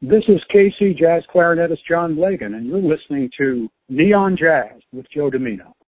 This is KC Jazz clarinetist John Blagan, and you're listening to Neon Jazz with Joe Domino.